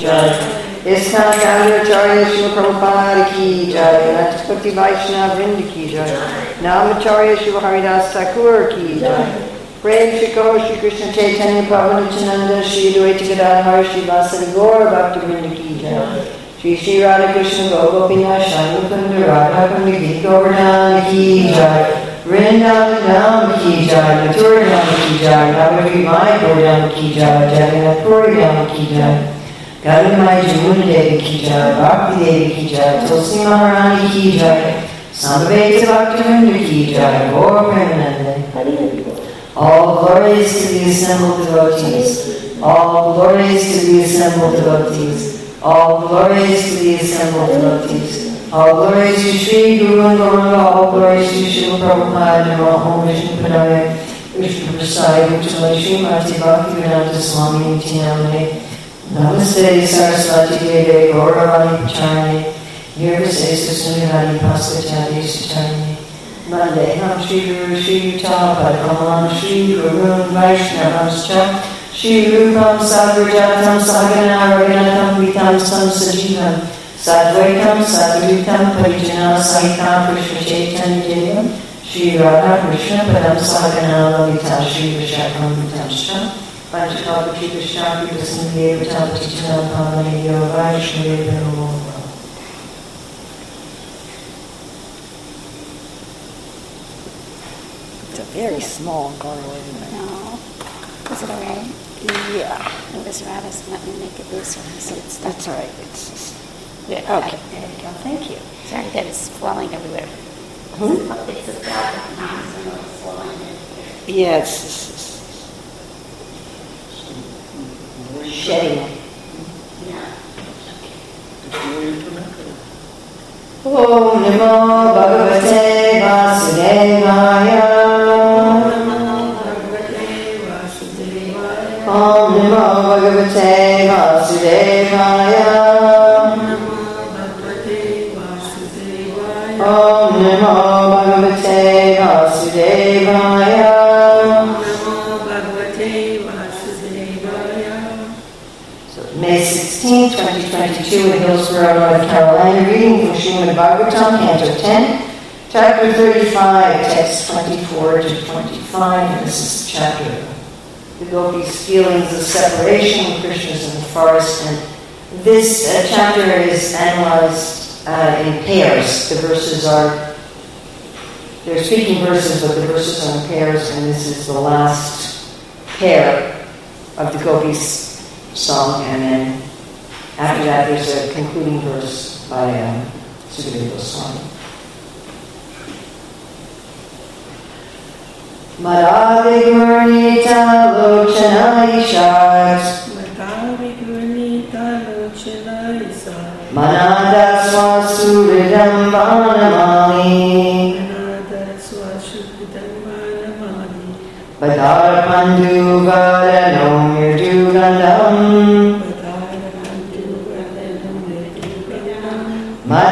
jai. इसका चार्य शिव प्रभुपाद की जय रक्षपति वैष्णव वृंद की जय नामाचार्य शिव हरिदास ठाकुर की जय प्रेम श्री कहो श्री कृष्ण चैतन्य पवन चनंद श्री द्वैत गदाधर श्री वासुदेव गौर भक्त वृंद की जय श्री श्री राधा कृष्ण गोपिया श्याम कुंद राधा कुंद की गोवर्धन की जय वृंदावन धाम की जय मथुरा धाम की जय नवरी माय गोधाम की जय जगन्नाथपुरी धाम की जय Gadamai Jamuna Devi ki jai, Bhakti Devi ki jai, Tulsi Maharani ki jai, Samaveta Bhaktivinoda ki jai, Gaur Premanande. All glories to the assembled devotees. All glories to the assembled devotees. All glories to the assembled devotees. All glories to Sri Guru and Gauranga. All glories to Srila Prabhupada and Om Vishnu Padaya. Vishnu Prasad, Uttama Srimati Bhaktivedanta Swami Nityanamane. Namaste Saraswati Deve Gauravani Pachani Nirvase Susunirani Paskachari Sutani Mandeham Shri Guru Shri Guru Shri Rupam Sagrajatam Sagana Raganatam Vitam Sam Sajivam. Sadvaitam Sadvitam Parijana Saitam Krishna Chaitanya Devam. Shri Radha Krishna Padam Sagana Vishakam Panchakapati Vishnapi Vasindhe Vatapati Chanapamani Namo It's a very small garland, isn't it? No. Is it all right? Yeah. It was Radha's let me make it looser. So it's stuck. That's all right. It's just, Good. okay. There you go. Thank you. Sorry that it's swelling everywhere. Hmm? It's a bad time, so it's swelling. Yeah, it's, it's, it's shedding. Om Namo Bhagavate Vasudevaya Om Namo Bhagavate 16, 2022, in Hillsborough, North Carolina, reading from Srimad Bhagavatam, Canto 10, Chapter 35, text 24 to 25, and this is the chapter the gopis' feelings of separation, Krishna's in the forest, and this uh, chapter is analyzed uh, in pairs. The verses are, they're speaking verses, but the verses are in pairs, and this is the last pair of the gopis' song, and then after that, there's a concluding verse by um, Sukadeva Goswami. Madhavigurnita lochana ishat manada swasuridam vanamani badar pandu varanam yurdugandam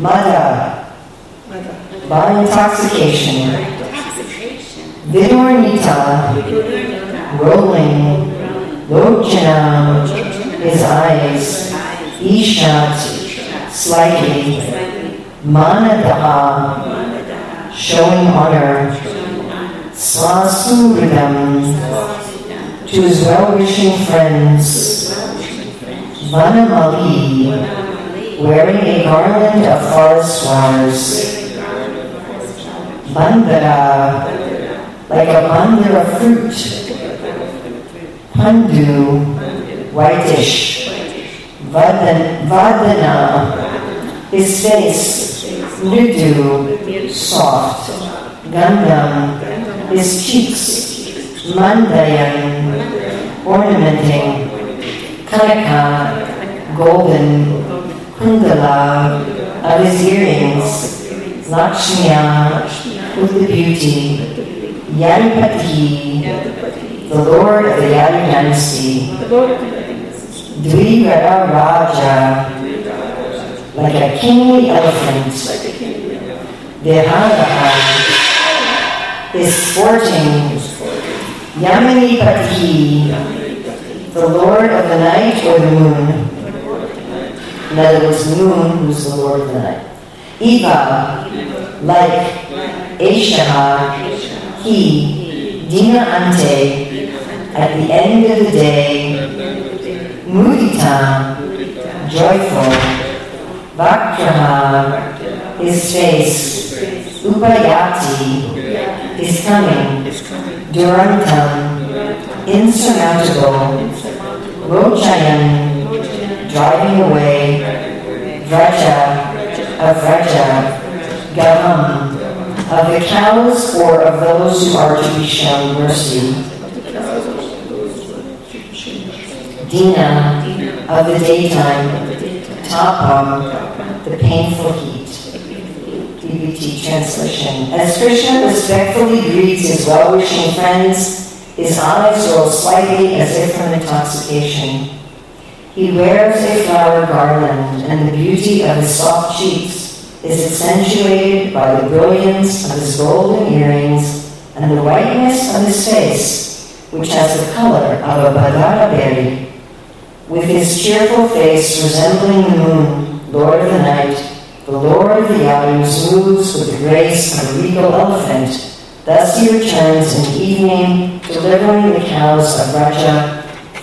Mada by intoxication. Vidornita rolling Lochana his eyes Ishat slightly Manadaha showing honor Swasuridam to his well-wishing friends Vanamali wearing a garland of forest flowers. Badara like a bundle of fruit. Pandu whitish. Vadan, Vadana his face Mridu soft. Gandham his cheeks Mandayan ornamenting Kanaka golden kundala of his earrings, Lakshmiya with the beauty, Yadupati, the lord of the Yadu dynasty, Dvirada Raja, like a kingly elephant, Viharaha is sporting, Yamini Pati, the lord of the night or the moon. In other words, moon, who's the lord of the night. Eva, like Eshaha, he, Dina Ante, at the end of the day, Mudita, joyful, Vakraha, his face, Upayati, is coming, Durantam, insurmountable, Rochayan, driving away, Vraja, of Vraja, Gavam, of the cows or of those who are to be shown mercy. Dina, of the daytime, Tapam, the painful heat. BBT translation. As Krishna respectfully greets his well-wishing friends, his eyes roll slightly as if from intoxication. He wears a flower garland, and the beauty of his soft cheeks is accentuated by the brilliance of his golden earrings and the whiteness of his face, which has the color of a badara berry. With his cheerful face resembling the moon, lord of the night, the lord of the Yadus moves with the grace of a regal elephant. Thus he returns in the evening, delivering the cows of Vraja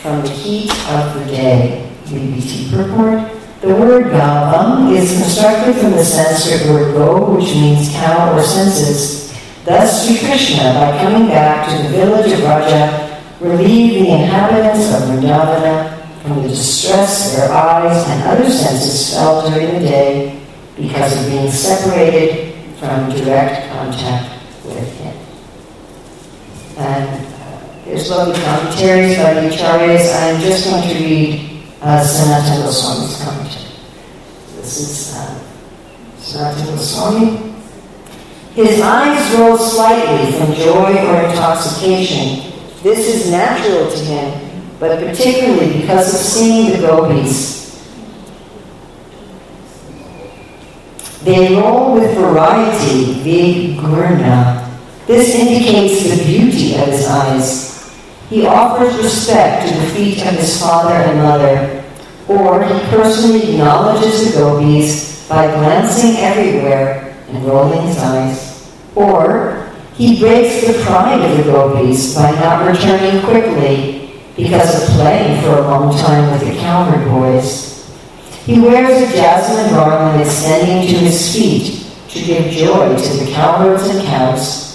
from the heat of the day. BBT purport. The word Gavam is constructed from the Sanskrit word go, which means cow or senses. Thus, Sri Krishna, by coming back to the village of Vraja, relieved the inhabitants of Vrindavana from the distress their eyes and other senses felt during the day because of being separated from direct contact with him. And uh, there's lovely commentaries by the Acharyas. I'm just going to read uh, Sanatana Goswami's commentary. This is uh, Sanatana Goswami. His eyes roll slightly from joy or intoxication. This is natural to him, but particularly because of seeing the gopis. They roll with variety, vigurna. This indicates the beauty of his eyes. He offers respect to the feet of his father and mother, or he personally acknowledges the gopis by glancing everywhere and rolling his eyes. Or he breaks the pride of the gopis by not returning quickly because of playing for a long time with the cowherd boys. He wears a jasmine garland extending to his feet to give joy to the cowherds and cows.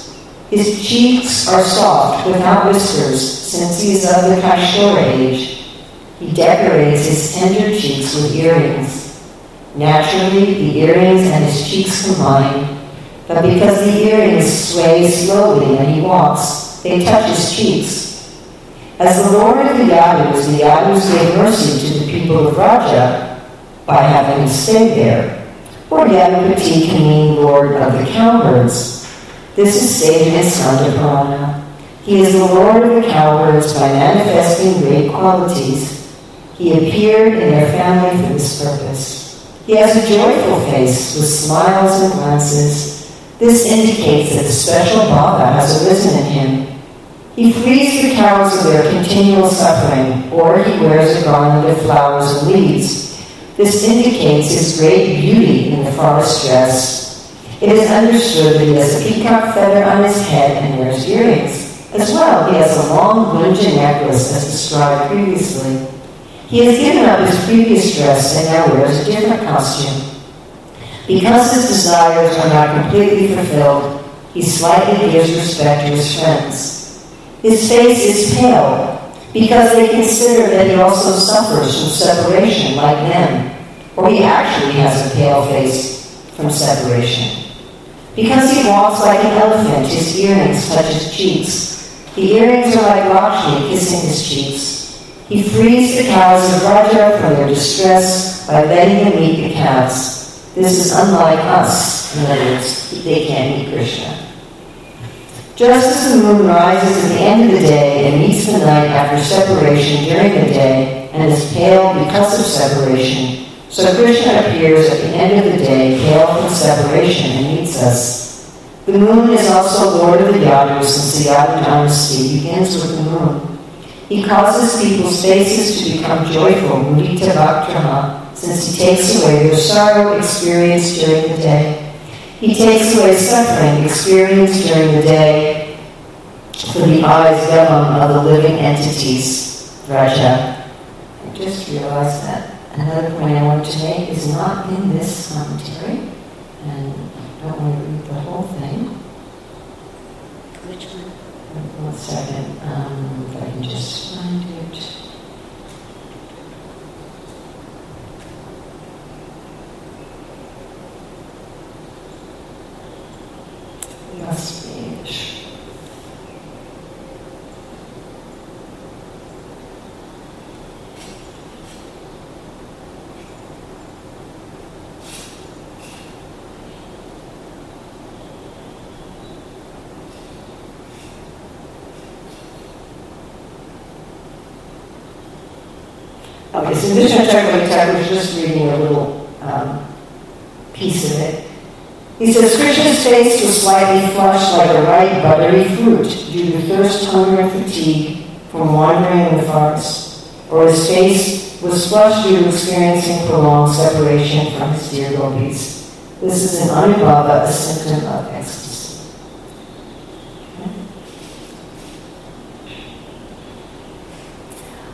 His cheeks are soft without whiskers since he is of the kaishore age. He decorates his tender cheeks with earrings. Naturally, the earrings and his cheeks combine, but because the earrings sway slowly when he walks, they touch his cheeks. As the Lord of the Yadus, the Yadus gave mercy to the people of Vraja by having him stay there. Or Yadupati can mean Lord of the cowherds. This is in Skanda Purana. He is the Lord of the cowherds by manifesting great qualities. He appeared in their family for this purpose. He has a joyful face with smiles and glances. This indicates that a special bhava has arisen in him. He frees the cows of their continual suffering, or he wears a garland of flowers and leaves. This indicates his great beauty in the forest dress. It is understood that he has a peacock feather on his head and wears earrings. As well, he has a long Gunja necklace as described previously. He has given up his previous dress and now wears a different costume. Because his desires are not completely fulfilled, he slightly gives respect to his friends. His face is pale because they consider that he also suffers from separation like them, or he actually has a pale face from separation. Because he walks like an elephant, his earrings touch his cheeks. The earrings are like Lakshmi kissing his cheeks. He frees the cows of Vraja from their distress by letting them eat the calves. This is unlike us. In other words, they can't eat Krishna. Just as the moon rises at the end of the day and meets the night after separation during the day and is pale because of separation, so Krishna appears at the end of the day, pale from separation, and meets us. The moon is also Lord of the Yadus, since the Yadu dynasty begins with the moon. He causes people's faces to become joyful, mudita bhaktrama, since he takes away their sorrow experienced during the day. He takes away suffering experienced during the day for the eyes of the living entities, Vraja. I just realized that. Another point I want to make is not in this commentary, and I don't want to read the whole thing. Which one? One second, um, if I can just find it. Last page. Okay, so this one Chakravarti was just reading a little um, piece of it. He says, Krishna's face was slightly flushed like a ripe, buttery fruit due to thirst, hunger, and fatigue from wandering in the forest. Or his face was flushed due to experiencing prolonged separation from his dear gopis. This is an anubhava, a symptom of ecstasy.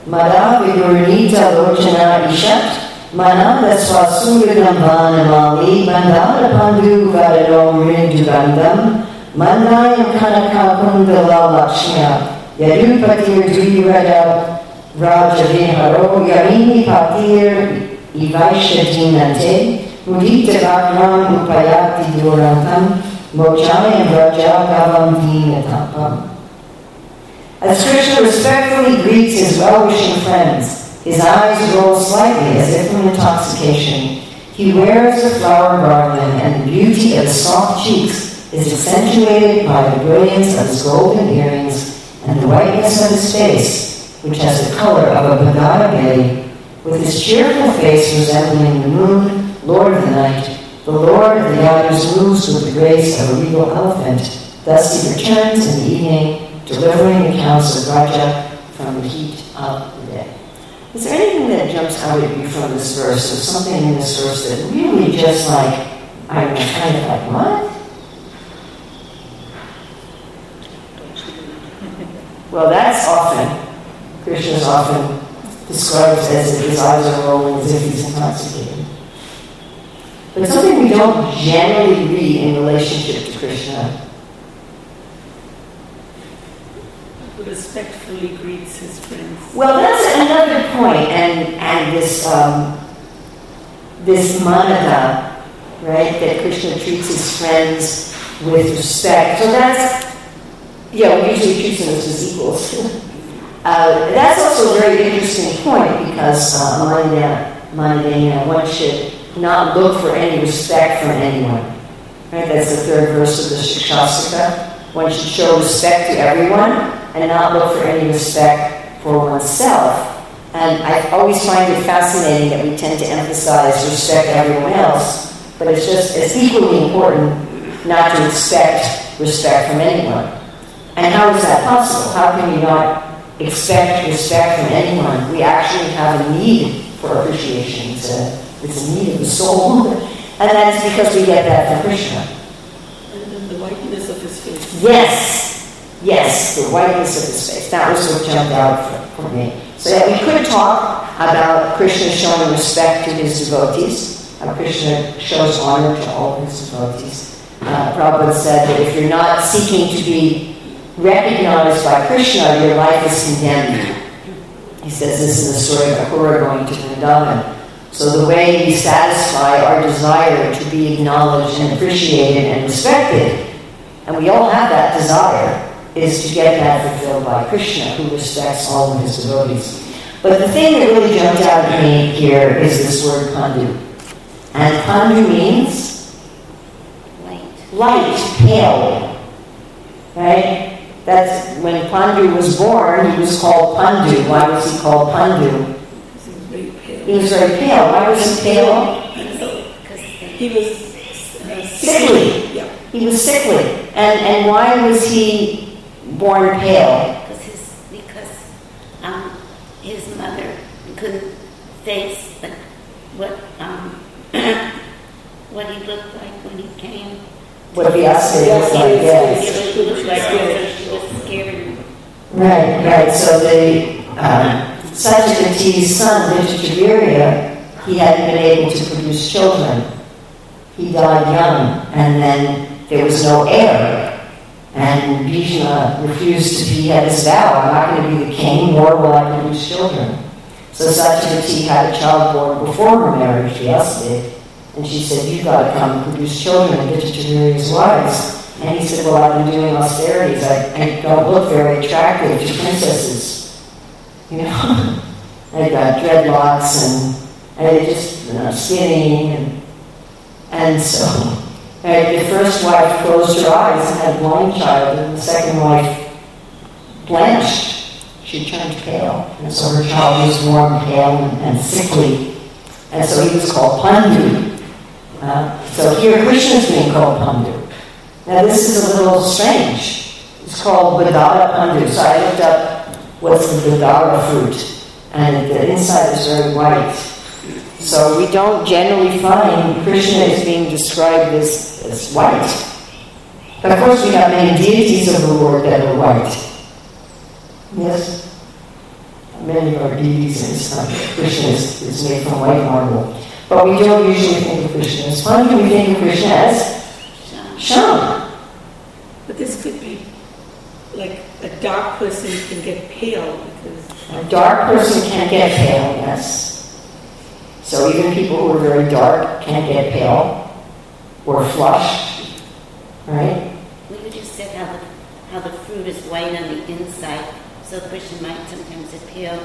Mada vigurnita lochana ishat, mananda swasuridambana mali, bandara pandu vadano mridugandam, mandayam kanakakundala lakshya, yadupatir duyurada rajaviharo, yamini patir ivaishadinante, mudita vakram upayati durantam, mochayam rajagavam dinatapam. As Krishna respectfully greets his well-wishing friends, his eyes roll slightly as if from intoxication. He wears the flower garland, and the beauty of his soft cheeks is accentuated by the brilliance of his golden earrings and the whiteness of his face, which has the color of a badara berry, with his cheerful face resembling the moon, Lord of the night. The Lord of the Yadus moves with the grace of a regal elephant. Thus he returns in the evening delivering accounts of Raja from the heat of the day. Is there anything that jumps out at you from this verse, or something in this verse that really just like, I'm kind of like, what? Well, that's often, Krishna is often described as if his eyes are rolling as if he's intoxicated. But something we don't generally read in relationship to Krishna respectfully greets his friends. Well, that's another point, and and this um, this manada, right? That Krishna treats his friends with respect. So that's yeah, we usually treat them as equals. uh, that's also a very interesting point because uh, manada, manadena, one should not look for any respect from anyone. Right? That's the third verse of the Shikshashtaka. One should show respect to everyone and not look for any respect for oneself. And I always find it fascinating that we tend to emphasize respect everyone else, but it's just as equally important not to expect respect from anyone. And how is that possible? How can we not expect respect from anyone? We actually have a need for appreciation. It's a, it's a need of the soul. and that's because we get that from Krishna. And then the whiteness of his face. Yes, Yes, the whiteness of his face. That was what jumped out for, me. So that we could talk about Krishna showing respect to his devotees, Krishna shows honor to all his devotees. Uh, Prabhupada said that if you're not seeking to be recognized by Krishna, your life is condemned. He says this in the story of Akrura going to Vrindavan. So the way we satisfy our desire to be acknowledged and appreciated and respected, and we all have that desire, is to get that fulfilled by Krishna, who respects all of his devotees. But the thing that really jumped out at me here is this word pandu. And pandu means Light. light, pale. Right? That's when Pandu was born, he was called Pandu. Why was he called Pandu? He was very pale. He was very pale. Why was he pale? Because he was uh, Sickly. Yeah. He was sickly. And, and why was he born pale? Because his, because um, his mother couldn't face the, what um, what he looked like when he came. What the acid was like, yes. He looked like so she was scared. Right, right. So the um, Satyavati's son, Vichitravirya, he hadn't been able to produce children. He died young, and then there was no heir. And Bhishma refused to be had his vow, I'm not going to be the king, nor will I produce children. So Satyavati had a child born before her marriage, asked it, and she said, you've got to come produce children, and Vichitravirya is wise. And he said, well, I've been doing austerities. I, I don't look very attractive to princesses. You know? I got dreadlocks and, and they just you know, skinny. And, and so the first wife closed her eyes and had one child, and the second wife blanched. She turned pale. And so her child was born pale and, and sickly. And so he was called Pandu. Uh, so here Krishna is being called Pandu. Now this is a little strange. It's called Badara Pandu. So I looked up what's the Badara fruit, and the inside is very white. So we don't generally find Krishna as being described as, as white. But of course we have many deities of the Lord that are white. Yes? Many of our deities in. Krishna is, is made from white marble. But we don't usually think of Krishna as Pandu. We think of Krishna as. Sham. But this could be like a dark person can get pale because A dark person can get pale, yes. So even people who are very dark can get pale or flushed, right? We would just said how the, how the fruit is white on the inside, so the person might sometimes appear,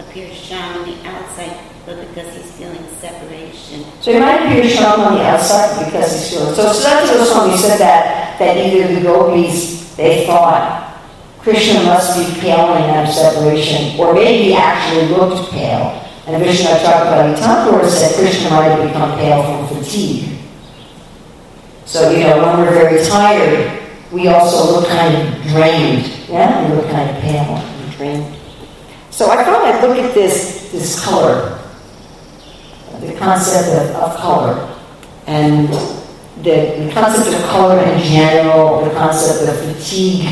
appear shine on the outside, but because he's feeling separation. So he might appear strong on the outside because he's feeling. So Sanatana Goswami said that, that either the gopis, they thought Krishna must be pale in that separation, or maybe he actually looked pale. And a vision I talked Vishnu Chakravarti Thakur said Krishna might have become pale from fatigue. So, you know, when we're very tired, we also look kind of drained. Yeah, we look kind of pale and drained. So I thought I'd look at this, this color, the concept of, of color, and the, the concept of color in general, the concept of fatigue,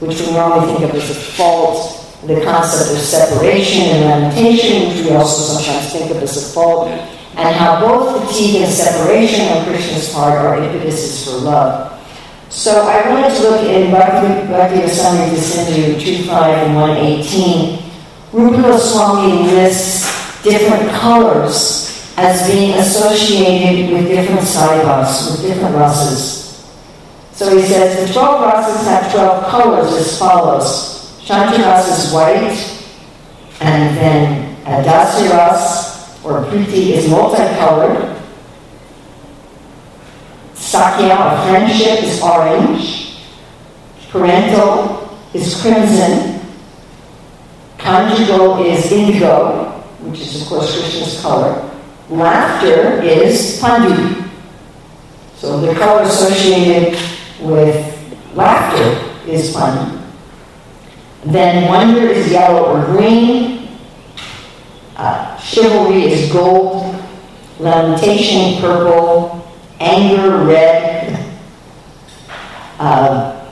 which we normally think of as a fault, the concept of separation and lamentation, which we also sometimes think of as a fault, and how both fatigue and separation on Krishna's part are impetuses for love. So I wanted to look in Bhakti, Rasamrita Sindhu 2.5 and 118. Rupa Goswami lists different colors as being associated with different saivas, with different rasas. So he says the 12 rasas have 12 colors as follows. Shantaras is white, and then Adasiras or Priti is multicolored. Sakya or friendship is orange. Parental is crimson. Conjugal is indigo, which is of course Krishna's color. Laughter is pandu. So the color associated with laughter is pandu. Then wonder is yellow or green. Uh, chivalry is gold. Lamentation, purple. Anger, red. Uh,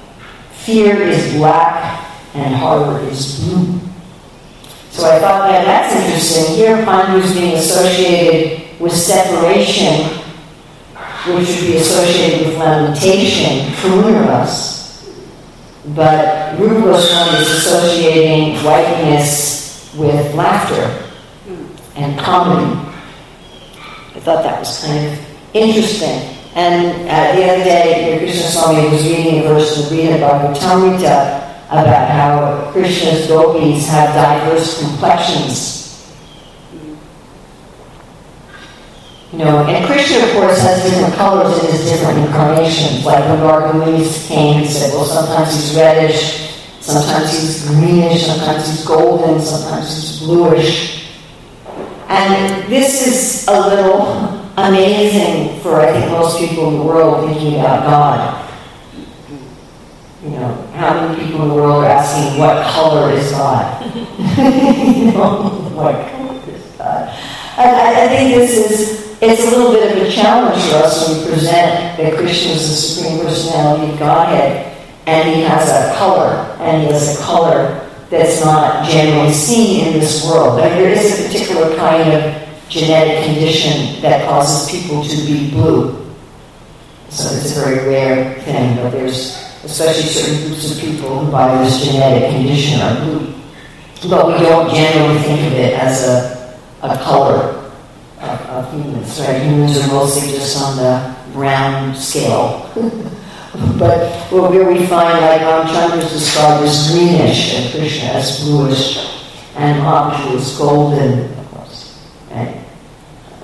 fear is black. And horror is blue. So I thought that that's interesting. Here, Pandu is being associated with separation, which would be associated with lamentation, karunaras. But Rupa Goswami is associating whiteness with laughter and comedy. I thought that was kind of interesting. And at the other day, Krishna Swami was reading a verse in the Bhagavatamrita about how Krishna's gopis have diverse complexions. You know, and Krishna, of course, has different colors in his different incarnations. Like when Gargamunis came, he said, well, sometimes he's reddish, sometimes he's greenish, sometimes he's golden, sometimes he's bluish. And this is a little amazing for, I think, most people in the world thinking about God. You know, how many people in the world are asking, what color is God? you know, what color is God? I, I think this is, it's a little bit of a challenge for us when we present that Krishna is the Supreme Personality of Godhead, and he has a color, and he has a color that's not generally seen in this world. Mean, there is a particular kind of genetic condition that causes people to be blue. So it's a very rare thing, but there's especially certain groups of people who by this genetic condition are blue. But we don't generally think of it as a, a color of, of humans, right? Humans are mostly just on the brown scale. but where we find, like Ramchandra is described as greenish and Krishna as bluish, and Mahaprabhu is golden, of course. Right?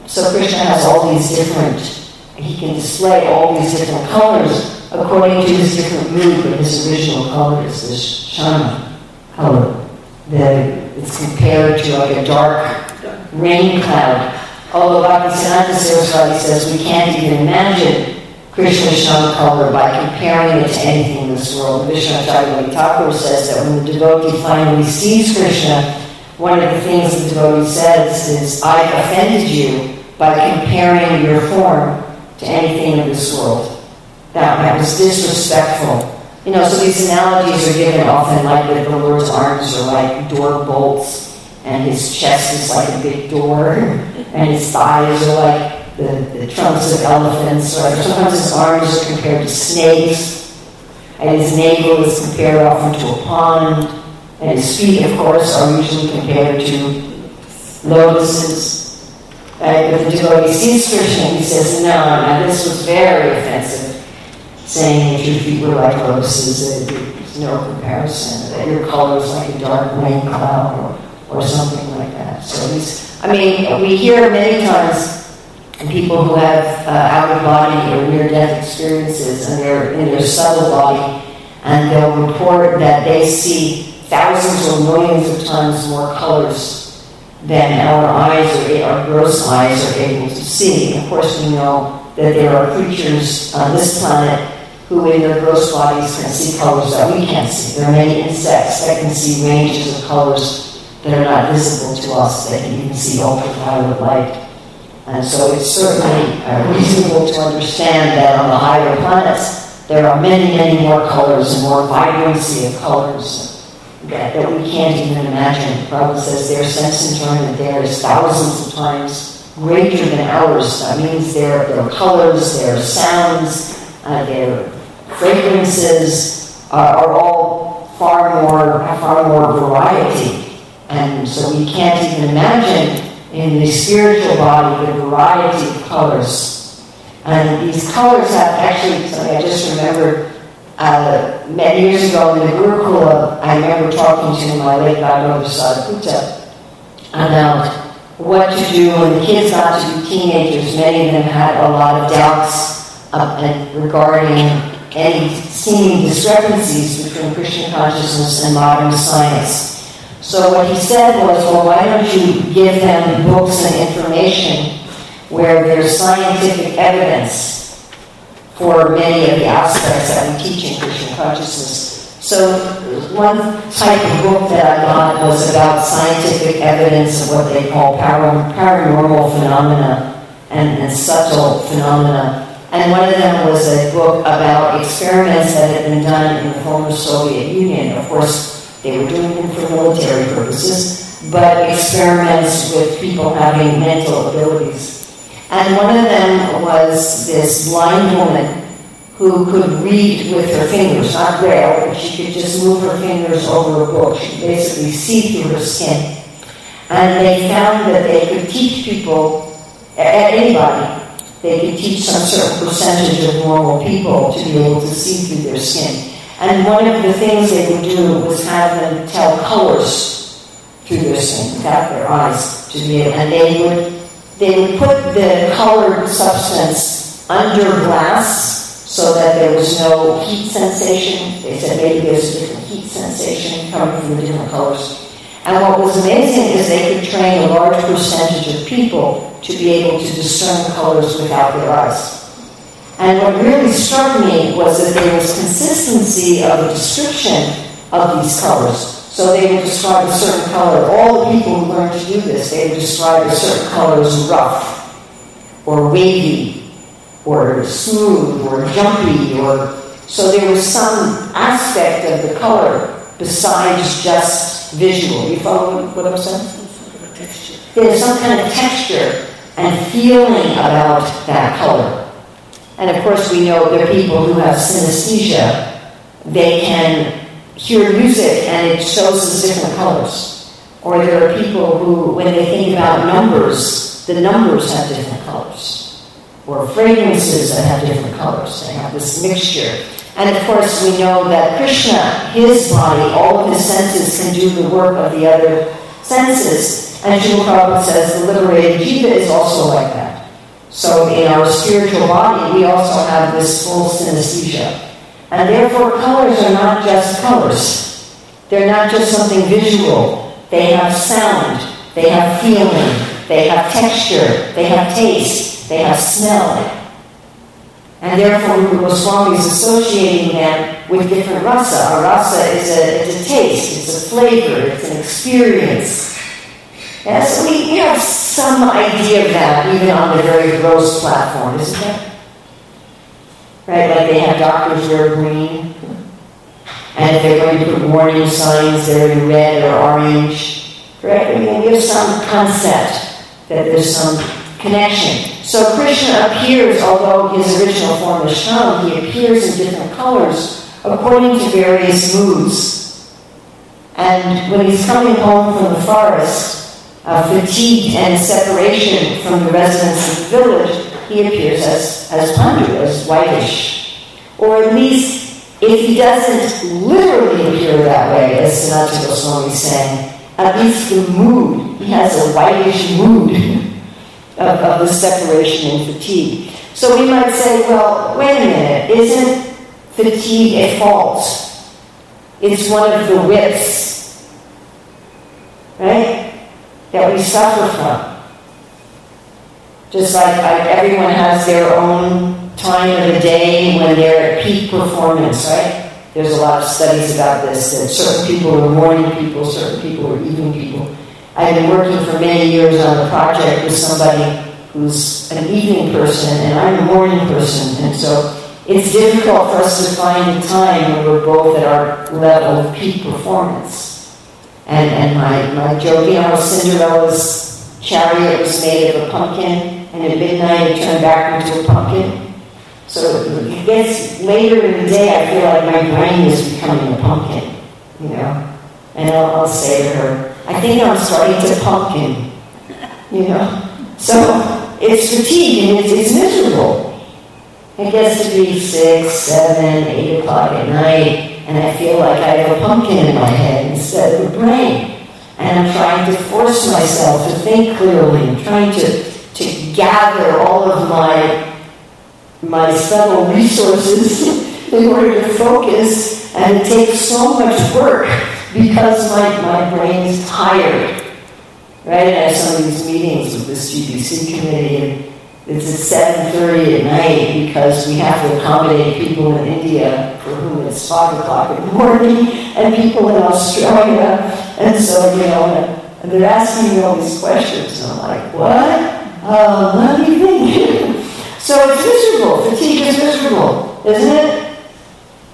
So Krishna has all these different, he can display all these different colors according to his different mood, but his original color is this shama color. That it's compared to like a dark rain cloud. Although Bhaktisiddhanta Saraswati says we can't even imagine Krishna's shama color by comparing it to anything in this world. Vishnu Chaitanya Thakur says that when the devotee finally sees Krishna, one of the things the devotee says is, I've offended you by comparing your form to anything in this world. That, that was disrespectful. You know, so these analogies are given often like that the Lord's arms are like door bolts, and his chest is like a big door, and his thighs are like the, the trunks of elephants, or sometimes his arms are compared to snakes, and his navel is compared often to a pond, and his feet, of course, are usually compared to lotuses. Right? But the devotee sees Krishna, he says, no, no, this was very offensive saying that your feet were like lotuses, that there's no comparison, that your color is like a dark rain cloud or, something like that. So I mean, we hear many times people who have uh, out of body or near death experiences and they're in their subtle body, and they'll report that they see thousands or millions of times more colors than our eyes or our gross eyes are able to see. Of course, we know that there are creatures on this planet who in their gross bodies can see colors that we can't see. There are many insects that can see ranges of colors that are not visible to us. They can even see ultraviolet light. And so it's certainly uh, reasonable to understand that on the higher planets, there are many, many more colors and more vibrancy of colors that, that we can't even imagine. Prabhupada says their sense enjoyment there is thousands of times greater than ours. That means their, their colors, their sounds, uh, their fragrances are, are all far more, far more variety. And so we can't even imagine in the spiritual body the variety of colors. And these colors have actually, something I just remembered, uh, many years ago in the Gurukula, I remember talking to my late godmother Sadhgupta about what to do when the kids got to be teenagers. Many of them had a lot of doubts uh, regarding any seeming discrepancies between Krishna consciousness and modern science. So what he said was, well, why don't you give them books and information where there's scientific evidence for many of the aspects that we teach in Krishna consciousness. So one type of book that I got was about scientific evidence of what they call paranormal phenomena and, and subtle phenomena and one of them was a book about experiments that had been done in the former Soviet Union. Of course, they were doing them for military purposes, but experiments with people having mental abilities. And one of them was this blind woman who could read with her fingers, not braille, but she could just move her fingers over a book. She basically see through her skin. And they found that they could teach people, anybody, they could teach some certain percentage of normal people to be able to see through their skin. And one of the things they would do was have them tell colors through this thing without their eyes to be able, and they would they would put the colored substance under glass so that there was no heat sensation. They said maybe there's a different heat sensation coming from the different colors. And what was amazing is they could train a large percentage of people to be able to discern colors without their eyes. And what really struck me was that there was consistency of the description of these colors. So they would describe a certain color. All the people who learned to do this, they would describe a certain color as rough, or wavy, or smooth, or jumpy, or so there was some aspect of the color besides just visual. You follow what I'm saying? Some sort of a texture. There's some kind of texture and feeling about that color. And of course, we know there are people who have synesthesia. They can hear music and it shows us different colors. Or there are people who, when they think about numbers, the numbers have different colors. Or fragrances that have different colors. They have this mixture. And of course, we know that Krishna, his body, all of his senses can do the work of the other senses. And Srila Prabhupada says the liberated jiva is also like that. So in our spiritual body, we also have this full synesthesia. And therefore, colors are not just colors. They're not just something visual. They have sound, they have feeling, they have texture, they have taste, they have smell. And therefore, Rupa Goswami is associating them with different rasa. A rasa is a, a taste, it's a flavor, it's an experience. Yeah, so we, we have some idea of that, even on the very gross platform, isn't there? Right, like they have doctors wear green. And if they're going to put warning signs, they're in red or orange. Right? I mean, we have some concept that there's some connection. So Krishna appears, although his original form is shown, he appears in different colors according to various moods. And when he's coming home from the forest, uh, fatigued and separation from the residents of the village, he appears as, as Pandu, as whitish. Or at least, if he doesn't literally appear that way, as Sanatana Goswami is saying, at least the mood, he has a whitish mood of, of the separation and fatigue. So we might say, well, wait a minute, isn't fatigue a fault? It's one of the whips, right, that we suffer from. Just like I, everyone has their own time of the day when they're at peak performance, right? There's a lot of studies about this that certain people are morning people, certain people are evening people. I've been working for many years on a project with somebody who's an evening person and I'm a morning person, and so it's difficult for us to find a time when we're both at our level of peak performance. And, and my, my joke, you Cinderella's chariot was made of a pumpkin, and at midnight it turned back into a pumpkin. So it gets later in the day, I feel like my brain is becoming a pumpkin, you know. And I'll, I'll say to her, I think I'm starting to pumpkin, you know. So it's fatigue and it's, it's miserable. It gets to be six, seven, eight o'clock at night, and I feel like I have a pumpkin in my head instead of a brain. And I'm trying to force myself to think clearly. I'm trying to, to gather all of my my subtle resources in order to focus, and it takes so much work because my, my brain is tired. Right? And I have some of these meetings with this GBC committee, and it's at 7.30 at night because we have to accommodate people in India for whom it's 5 o'clock in the morning, and people in Australia. And so, you know, and they're asking me all these questions, and I'm like, what? Uh, let me think. So it's miserable. Fatigue is miserable, isn't it?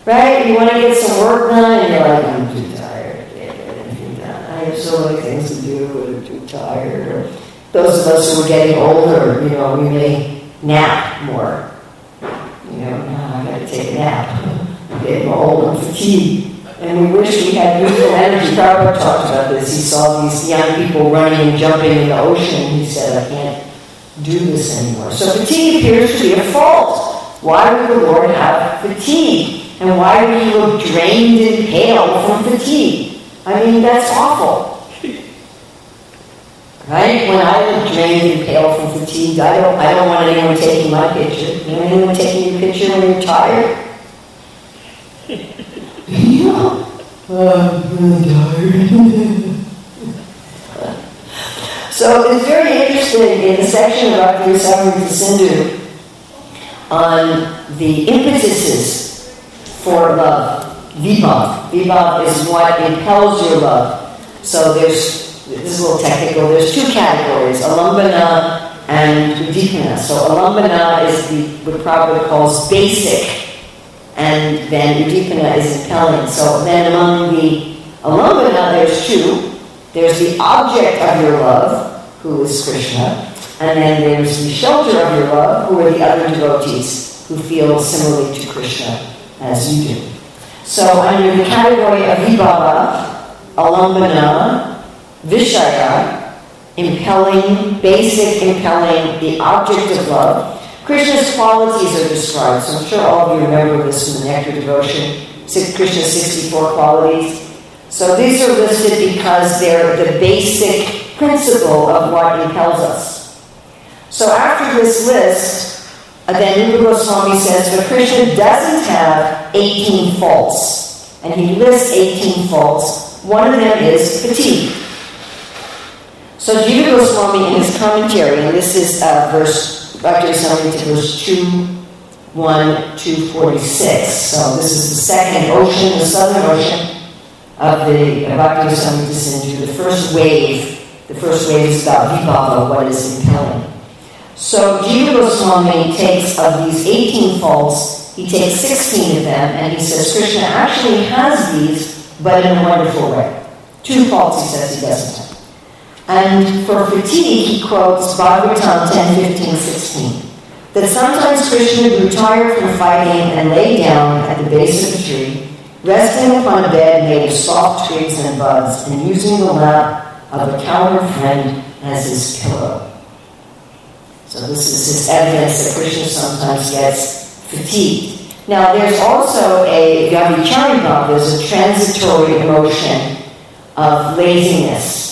Right? You want to get some work done, and you're like, I'm too tired. I have so many things to do, and I'm too tired. Those of us who are getting older, you know, we may nap more. You know, now I got to take a nap. I'm getting old and fatigued. And we wish we had youthful energy. Prabhupada talked about this. He saw these young people running and jumping in the ocean. He said, I can't do this anymore. So fatigue appears to be a fault. Why would the Lord have fatigue? And why would he look drained and pale from fatigue? I mean, that's awful. Right? When I look drained and pale from fatigue, I don't, I don't want anyone taking my picture. You know anyone taking your picture when you're tired? yeah. Uh, I'm really tired. So it's very interesting in the section about the Samrita Sindhu on the impetuses for love. Vibhav. Vibhav is what impels your love. So there's, this is a little technical, there's two categories, alambana and udipana. So alambana is the, what Prabhupada calls basic, and then udipana is impelling. So then among the alambana, there's two. There's the object of your love, who is Krishna, and then there's the shelter of your love, who are the other devotees who feel similarly to Krishna as you do. So under the category of vibhava, alambana, vishaya, impelling, basic impelling, the object of love, Krishna's qualities are described. So I'm sure all of you remember this from the Nectar Devotion, Krishna's 64 qualities. So these are listed because they're the basic principle of what impels us. So after this list, uh, then Rupa Goswami says, but Krishna doesn't have 18 faults. And he lists 18 faults. One of them is fatigue. So Jiva Goswami in his commentary, and this is uh, verse, Bhakti Rasamrita, verse 2, 1 to 46. So this is the second ocean, the southern ocean of the Bhakti Rasamrita Sindhu, the first wave. The first wave is about vibhava, what is impelling. So Jiva Goswami takes of these 18 faults, he takes 16 of them, and he says Krishna actually has these, but in a wonderful way. Two faults he says he doesn't have. And for fatigue, he quotes Bhagavatam 10, 15, 16. That sometimes Krishna grew tired from fighting and lay down at the base of a tree, resting upon a bed made of soft twigs and buds, and using the lap of a cowherd friend as his pillow. So this is his evidence that Krishna sometimes gets fatigued. Now there's also a Vyabhichari bhav, there's a transitory emotion of laziness.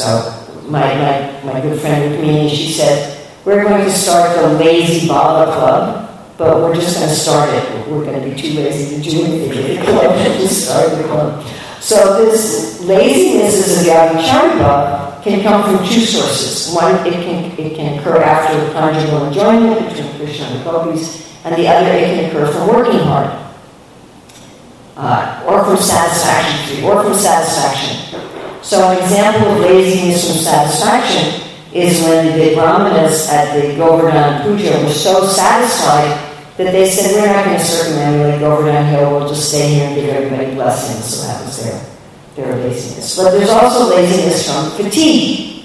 So my, my, my good friend Rukmini, she said, we're going to start the Lazy Baba Club, but we're just going to start it. We're going to be too lazy to do anything with the club. just start the club. So this laziness is a Vyabhichari bhav can come from two sources. One, it can, it can occur after the conjugal enjoyment between Krishna and the gopis, and the other, it can occur from working hard, uh, or from satisfaction, or from satisfaction. So an example of laziness from satisfaction is when the brahmanas at the Govardhan Puja were so satisfied that they said, we're not going to circumambulate Govardhan Hill, we'll just stay here and give everybody blessings. So that was their, their laziness. But there's also laziness from fatigue.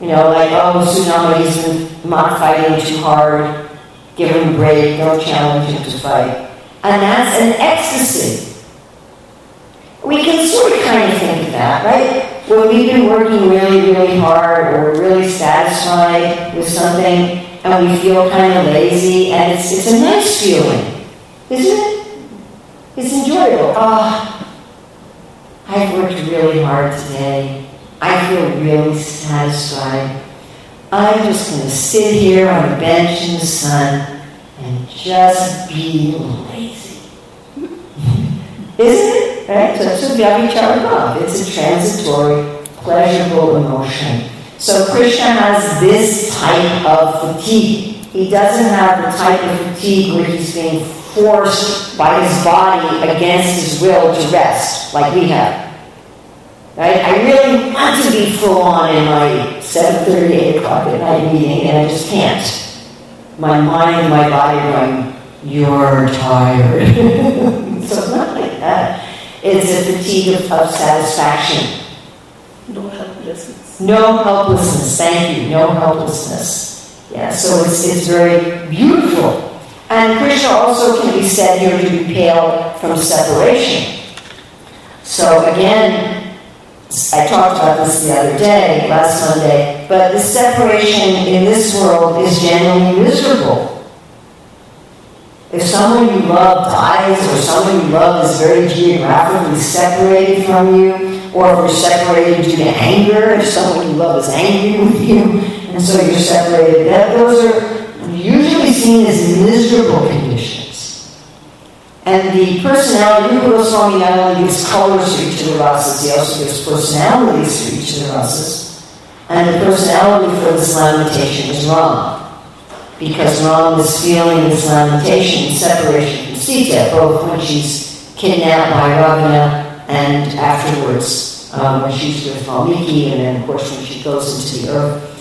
You know, like, oh, Tsunami, he's been not fighting too hard, give him a break, don't challenge him to fight. And that's an ecstasy. We can sort of kind of think of that, right? When we've been working really, really hard or we're really satisfied with something and we feel kind of lazy and it's, it's a nice feeling, isn't it? It's enjoyable. Ah, oh, I've worked really hard today. I feel really satisfied. I'm just going to sit here on a bench in the sun and just be lazy. Isn't it? Right? So it's a vyabhichara bhav. It's a transitory, pleasurable emotion. So Krishna has this type of fatigue. He doesn't have the type of fatigue where he's being forced by his body against his will to rest, like we have. Right? I really want to be full on in my 7:30, 8 o'clock at night meeting, and I just can't. My mind my body going, you're tired. so it's not like that. It's a fatigue of, of satisfaction. No helplessness. No helplessness. Thank you. No helplessness. Yeah. So it's it's very beautiful. And Krishna also can be said here to be pale from separation. So again, I talked about this the other day, last Monday, but the separation in this world is generally miserable. If someone you love dies, or someone you love is very geographically separated from you, or if you're separated due to anger, if someone you love is angry with you, and so you're separated, that, those are usually seen as miserable conditions. And the personality, Rupa Goswami not only gives colors to each of the rasas, he also gives personalities to each of the rasas. And the personality for this lamentation is Ram because Ram is feeling this lamentation, separation from Sita, both when she's kidnapped by Ravana and afterwards um, when she's with Valmiki, and then of course when she goes into the earth.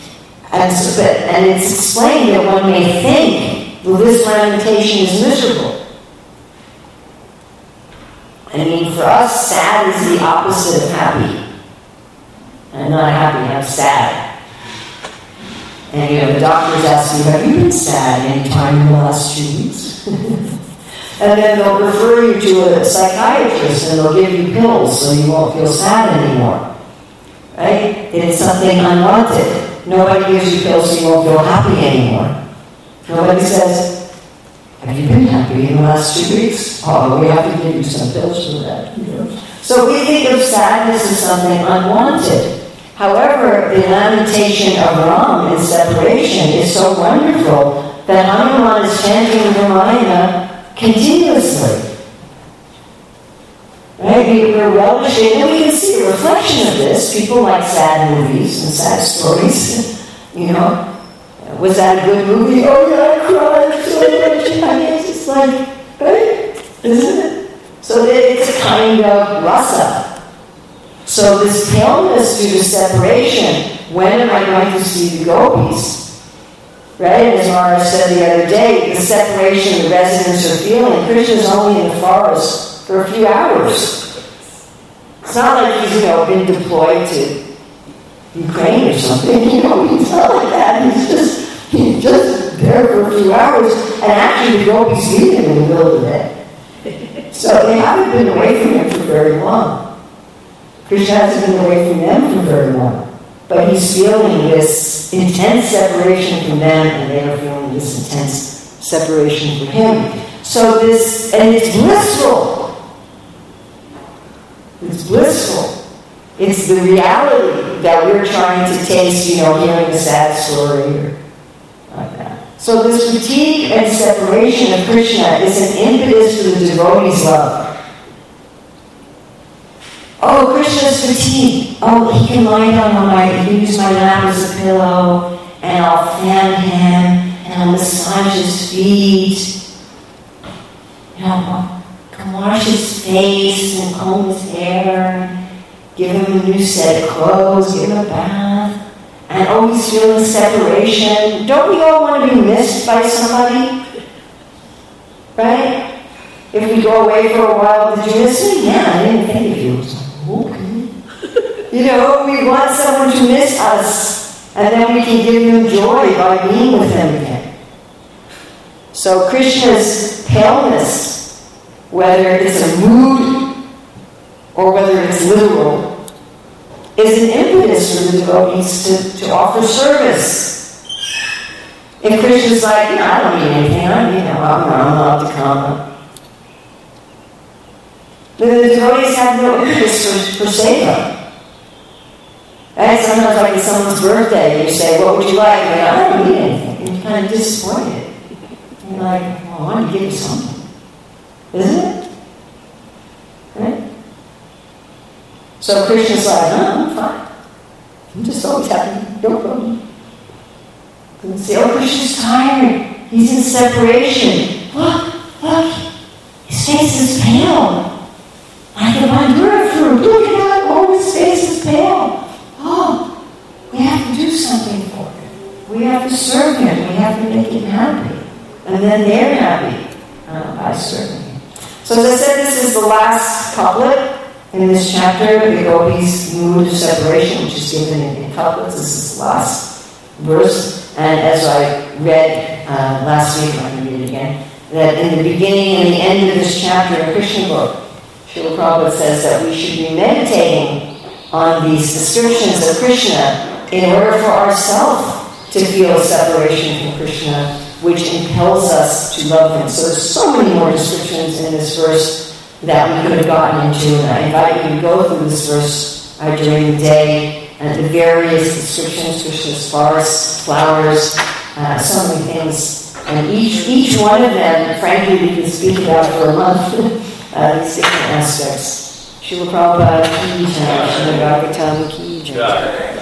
And, so, but, and it's explained that one may think, well, this lamentation is miserable. I mean, for us, sad is the opposite of happy. And not happy, have sad. And you know, the doctors ask you, have you been sad any time in the last two weeks? and then they'll refer you to a psychiatrist and they'll give you pills so you won't feel sad anymore. Right? It's something unwanted. Nobody gives you pills so you won't feel happy anymore. Nobody says, have you been happy in the last two weeks? Oh, we have to give you some pills for that. You know? So we think of sadness as something unwanted. However, the lamentation of Ram in separation is so wonderful that Hanuman is chanting the Ramayana continuously. Right? We, are relishing, and we can see a reflection of this. People like sad movies and sad stories. you know, was that a good movie? Oh yeah, I cried so much. I mean, it's just like, right? Isn't it? So it's a kind of rasa. So this paleness due to separation, when am I going to see the gopis? Right? And as Mara said the other day, the separation the residents are feeling, Krishna's only in the forest for a few hours. It's not like he's, you know, been deployed to Ukraine or something, you know, he's not like that. He's just he's just there for a few hours and actually the gopis meet him in the middle of the day. So they haven't been away from him for very long. Krishna hasn't been away from them for very long. But he's feeling this intense separation from them, and they are feeling this intense separation from him. So this, and it's blissful. It's blissful. It's the reality that we're trying to taste, you know, hearing a sad story or like that. So this fatigue and separation of Krishna is an impetus to the devotee's love. Oh, Krishna's fatigued. Oh, he can lie down on my, use my lap as a pillow, and I'll fan him, and I'll massage his feet. You know, can wash his face and comb his hair, give him a new set of clothes, give him a bath, and oh, always feeling separation. Don't we all want to be missed by somebody? Right? If we go away for a while, did you miss me? Yeah, I didn't think of you. You know, we want someone to miss us, and then we can give them joy by being with them again. So Krishna's paleness, whether it's a mood or whether it's literal, is an impetus for the devotees to, to offer service. And Krishna's like, no, I don't need anything. I, you know, I'm, I'm allowed to come. The devotees have no interest for, for seva. And sometimes, like it's someone's birthday, you say, What would you like? And I don't need anything. And you're kind of disappointed. You're like, Well, I want to give you something. Isn't it? Right? So Krishna's like, No, I'm fine. I'm just always happy. No problem. And say, Oh, Krishna's tired. He's in separation. Look, look. His face is pale. I can find badara fruit. Look at that. Oh, his face is pale. Oh, we have to do something for him. We have to serve him. We have to make him happy. And then they're happy uh, by serving him. So as I said, this is the last couplet in this chapter, the gopis' mood of separation, which is given in, in couplets. This is the last verse. And as I read uh, last week, I'm going to read it again, that in the beginning and the end of this chapter in Krishna book, Srila Prabhupada says that we should be meditating on these descriptions of Krishna in order for ourselves to feel separation from Krishna which impels us to love Him. So there's so many more descriptions in this verse that we could have gotten into, and I invite you to go through this verse uh, during the day and the various descriptions, Krishna's forests, flowers, uh, so many things. And each, each one of them, frankly, we can speak about for a month, uh, these different aspects. Srila Prabhupada ki jai, Srila ki jai.